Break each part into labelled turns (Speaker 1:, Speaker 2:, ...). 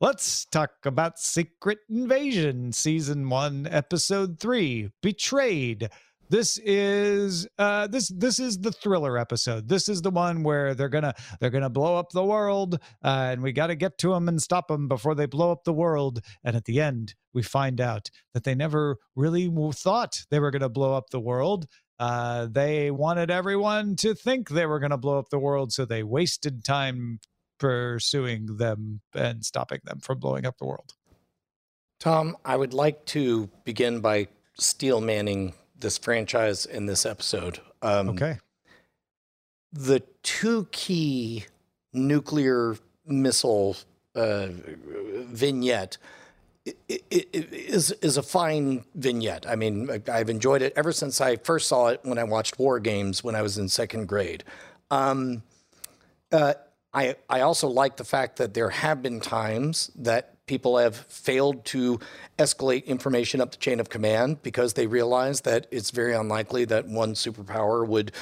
Speaker 1: Let's talk about Secret Invasion, Season 1, Episode 3 Betrayed. This is uh this this is the thriller episode. This is the one where they're gonna they're gonna blow up the world, uh, and we got to get to them and stop them before they blow up the world. And at the end, we find out that they never really thought they were gonna blow up the world. Uh, they wanted everyone to think they were going to blow up the world, so they wasted time pursuing them and stopping them from blowing up the world.
Speaker 2: Tom, I would like to begin by steel manning this franchise in this episode. Um,
Speaker 1: Okay.
Speaker 2: The two key nuclear missile uh, vignette is is a fine vignette. I mean, I've enjoyed it ever since I first saw it when I watched War Games when I was in second grade. Um, uh, I I also like the fact that there have been times that people have failed to escalate information up the chain of command because they realize that it's very unlikely that one superpower would,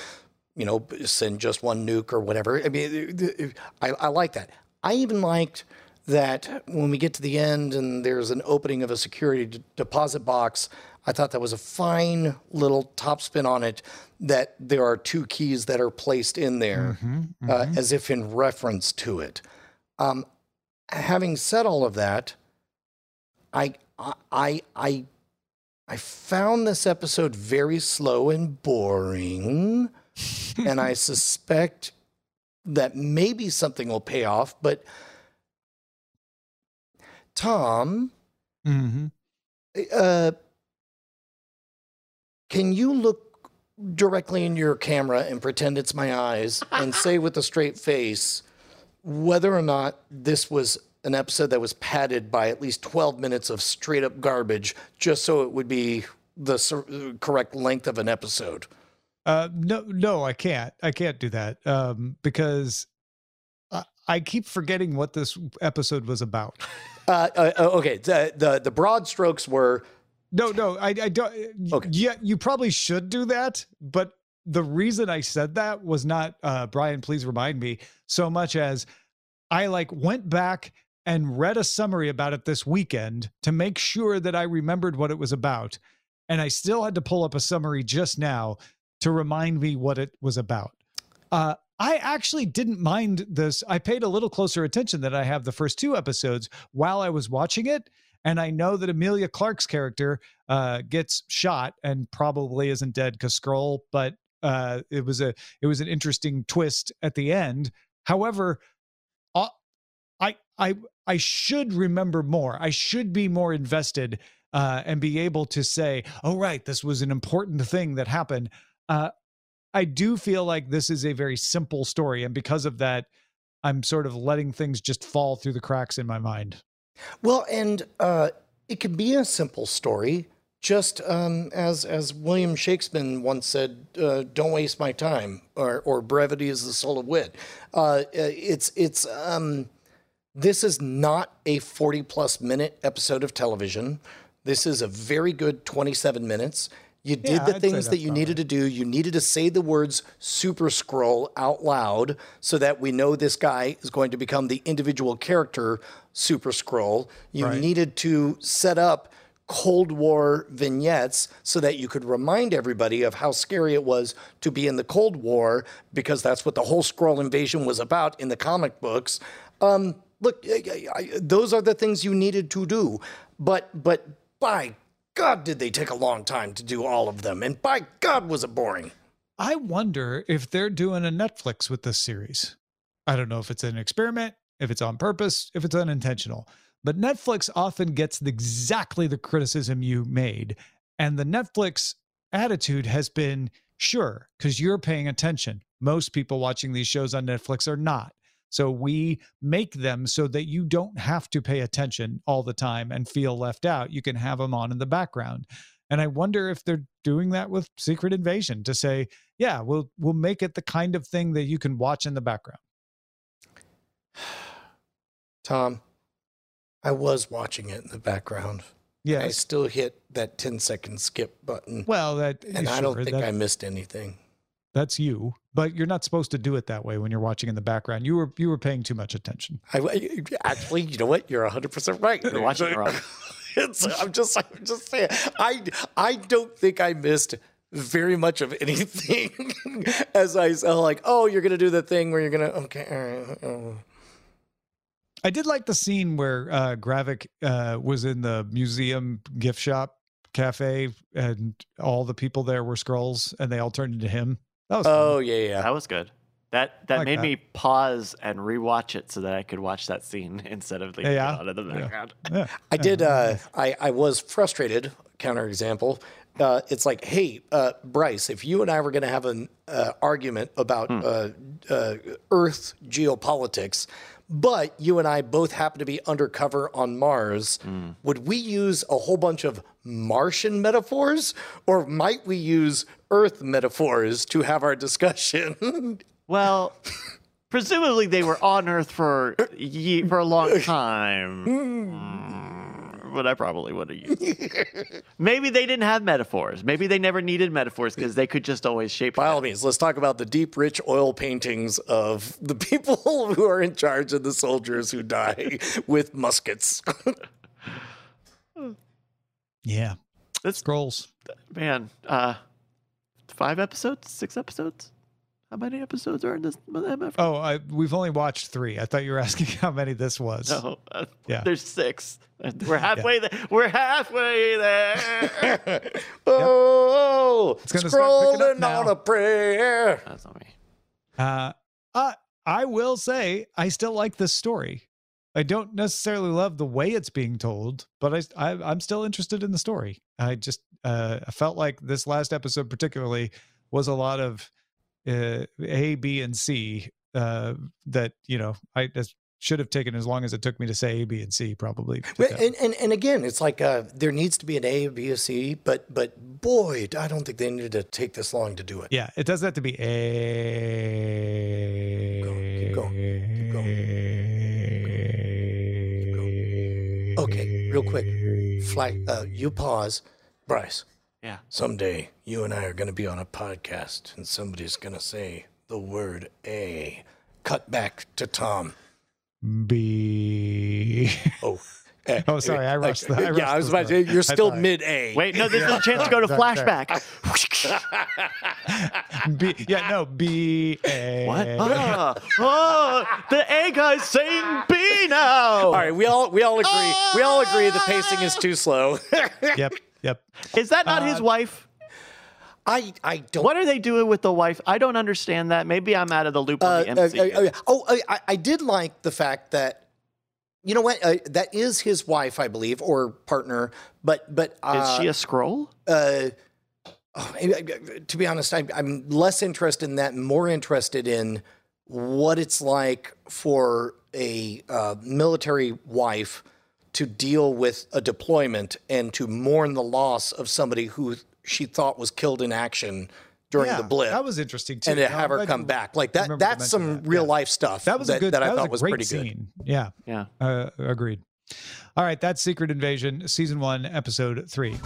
Speaker 2: you know, send just one nuke or whatever. I mean, I, I like that. I even liked that when we get to the end and there's an opening of a security d- deposit box, I thought that was a fine little top spin on it that there are two keys that are placed in there Uh, as if in reference to it. Um, having said all of that, I, I, I, I found this episode very slow and boring, and I suspect that maybe something will pay off. But Tom,
Speaker 1: Mm-hmm.
Speaker 2: uh, can you look directly in your camera and pretend it's my eyes and say with a straight face whether or not this was an episode that was padded by at least 12 minutes of straight up garbage just so it would be the correct length of an episode?
Speaker 1: Uh, no, no, I can't. I can't do that um, because I, I keep forgetting what this episode was about.
Speaker 2: Uh, uh, uh, okay, the, the the broad strokes were
Speaker 1: No, no, I, I don't.
Speaker 2: Okay.
Speaker 1: Yeah, you probably should do that. But the reason I said that was not, uh, Brian, please remind me, so much as I like went back and read a summary about it this weekend to make sure that I remembered what it was about. And I still had to pull up a summary just now to remind me what it was about. Uh, I actually didn't mind this. I paid a little closer attention than I have the first two episodes while I was watching it. And I know that Emilia Clarke's character uh, gets shot and probably isn't dead because Skrull, but uh, it was a it was an interesting twist at the end. However, uh, I I I should remember more. I should be more invested uh, and be able to say, "Oh, right, this was an important thing that happened." Uh, I do feel like this is a very simple story, and because of that, I'm sort of letting things just fall through the cracks in my mind.
Speaker 2: Well, and uh, it could be a simple story, just um, as as William Shakespeare once said, uh, "Don't waste my time," or or "Brevity is the soul of wit." Uh, it's it's um, this is not a forty plus minute episode of television. This is a very good twenty seven minutes. You did
Speaker 1: Yeah,
Speaker 2: the
Speaker 1: I'd
Speaker 2: things that you
Speaker 1: about
Speaker 2: needed to do. You needed to say the words Super Skrull out loud so that we know this guy is going to become the individual character Super Skrull. You
Speaker 1: Right.
Speaker 2: needed to set up Cold War vignettes so that you could remind everybody of how scary it was to be in the Cold War because that's what the whole scroll invasion was about in the comic books. Um, look, I, I- those are the things you needed to do. But but by God, did they take a long time to do all of them? And by God, was it boring.
Speaker 1: I wonder if they're doing a Netflix with this series. I don't know if it's an experiment, if it's on purpose, if it's unintentional. But Netflix often gets exactly the criticism you made. And the Netflix attitude has been sure, because you're paying attention. Most people watching these shows on Netflix are not. So we make them so that you don't have to pay attention all the time and feel left out. You can have them on in the background. And I wonder if they're doing that with Secret Invasion to say, yeah, we'll we'll make it the kind of thing that you can watch in the background.
Speaker 2: Tom, I was watching it in the background. Yeah.
Speaker 1: I
Speaker 2: still hit that 10 second skip button.
Speaker 1: Well, that
Speaker 2: and I don't think
Speaker 1: that-
Speaker 2: I missed anything.
Speaker 1: That's you, but you're not supposed to do it that way when you're watching in the background. You were you were paying too much attention.
Speaker 2: I, I- actually, you know what? You're 100 percent right.
Speaker 3: You're watching it wrong.
Speaker 2: It's, I'm just, I'm just saying. I, I don't think I missed very much of anything as I saw. Like, oh, you're gonna do the thing where you're gonna, okay, all right. oh.
Speaker 1: I did like the scene where uh, Gravik uh, was in the museum gift shop cafe, and all the people there were Skrulls, and they all turned into him. That was fun.
Speaker 2: Oh yeah, yeah.
Speaker 3: That was good. That that
Speaker 1: like
Speaker 3: made
Speaker 1: that.
Speaker 3: me pause and rewatch it so that I could watch that scene instead of leaving
Speaker 1: Yeah.
Speaker 3: it on in the background.
Speaker 1: Yeah.
Speaker 2: I did. Uh, I I was frustrated. Counterexample. Uh, it's like, hey, uh, Bryce, if you and I were going to have an uh, argument about uh, uh, Earth geopolitics, but you and I both happen to be undercover on Mars, would we use a whole bunch of Martian metaphors, or might we use Earth metaphors to have our discussion?
Speaker 3: Well, presumably they were on Earth for ye- for a long time. Mm, But I probably would have used. Maybe they didn't have metaphors. Maybe they never needed metaphors because they could just always shape.
Speaker 2: By all means, let's talk about the deep, rich oil paintings of the people who are in charge of the soldiers who die with muskets.
Speaker 1: Yeah.
Speaker 3: That's
Speaker 1: Skrulls.
Speaker 3: man. Uh, five episodes, six episodes. How many episodes are in this? MF?
Speaker 1: Oh, I, we've only watched three. I thought you were asking how many this was.
Speaker 3: No, uh,
Speaker 1: Yeah.
Speaker 3: there's six. We're halfway there. We're halfway there.
Speaker 2: oh,
Speaker 1: gonna start picking up
Speaker 2: scrolling on a prayer.
Speaker 3: That's not me.
Speaker 1: Uh, uh, I will say I still like this story. I don't necessarily love the way it's being told, but I, I I'm still interested in the story. I just uh, I felt like this last episode particularly was a lot of uh, A, B, and C uh, that you know I just should have taken as long as it took me to say A, B, and C probably.
Speaker 2: But- And, and and again, it's like uh, there needs to be an A, B, a C, but but boy, I don't think they needed to take this long to do it.
Speaker 1: Yeah, it doesn't have to be a.
Speaker 2: keep going, keep Okay, real quick, Flag, uh, you pause, Bryce.
Speaker 3: Yeah.
Speaker 2: Someday you and I are going to be on a podcast, and somebody's going to say the word A. Cut back to Tom.
Speaker 1: B.
Speaker 2: Oh.
Speaker 1: Oh, sorry, I rushed the- I
Speaker 2: yeah, I was about to say, you're still mid A.
Speaker 3: Wait, no, this is a chance to go to
Speaker 1: Sorry, sorry.
Speaker 3: flashback.
Speaker 1: B. Yeah, no, B. A.
Speaker 3: What? Ah, oh, the A guy's saying B now.
Speaker 2: All right, we all we all agree. We all agree the pacing is too slow.
Speaker 1: Yep. Yep.
Speaker 3: Is that not his
Speaker 1: Uh,
Speaker 3: wife?
Speaker 2: I I don't.
Speaker 3: What are they doing with the wife? I don't understand that. Maybe I'm out of the loop
Speaker 2: Uh,
Speaker 3: on the
Speaker 2: uh,
Speaker 3: MC.
Speaker 2: uh, uh, oh, I- I, I did like the fact that you know what uh, that is his wife, I believe, or partner. But but uh,
Speaker 3: Is she a Skrull?
Speaker 2: uh, oh, I- I- to be honest, I'm, I'm less interested in that, and more interested in what it's like for a uh, military wife to deal with a deployment and to mourn the loss of somebody who she thought was killed in action during
Speaker 1: Yeah,
Speaker 2: the blip.
Speaker 1: That was interesting too.
Speaker 2: and to
Speaker 1: No,
Speaker 2: have
Speaker 1: I'm
Speaker 2: her come back like that. That's some
Speaker 1: that.
Speaker 2: real
Speaker 1: Yeah.
Speaker 2: life stuff.
Speaker 1: That was a good.
Speaker 2: that I
Speaker 1: that
Speaker 2: thought
Speaker 1: was
Speaker 2: was,
Speaker 1: a great
Speaker 2: pretty good.
Speaker 1: scene. Yeah.
Speaker 3: Yeah.
Speaker 1: Uh, agreed. All right, that's Secret Invasion, season one, episode three.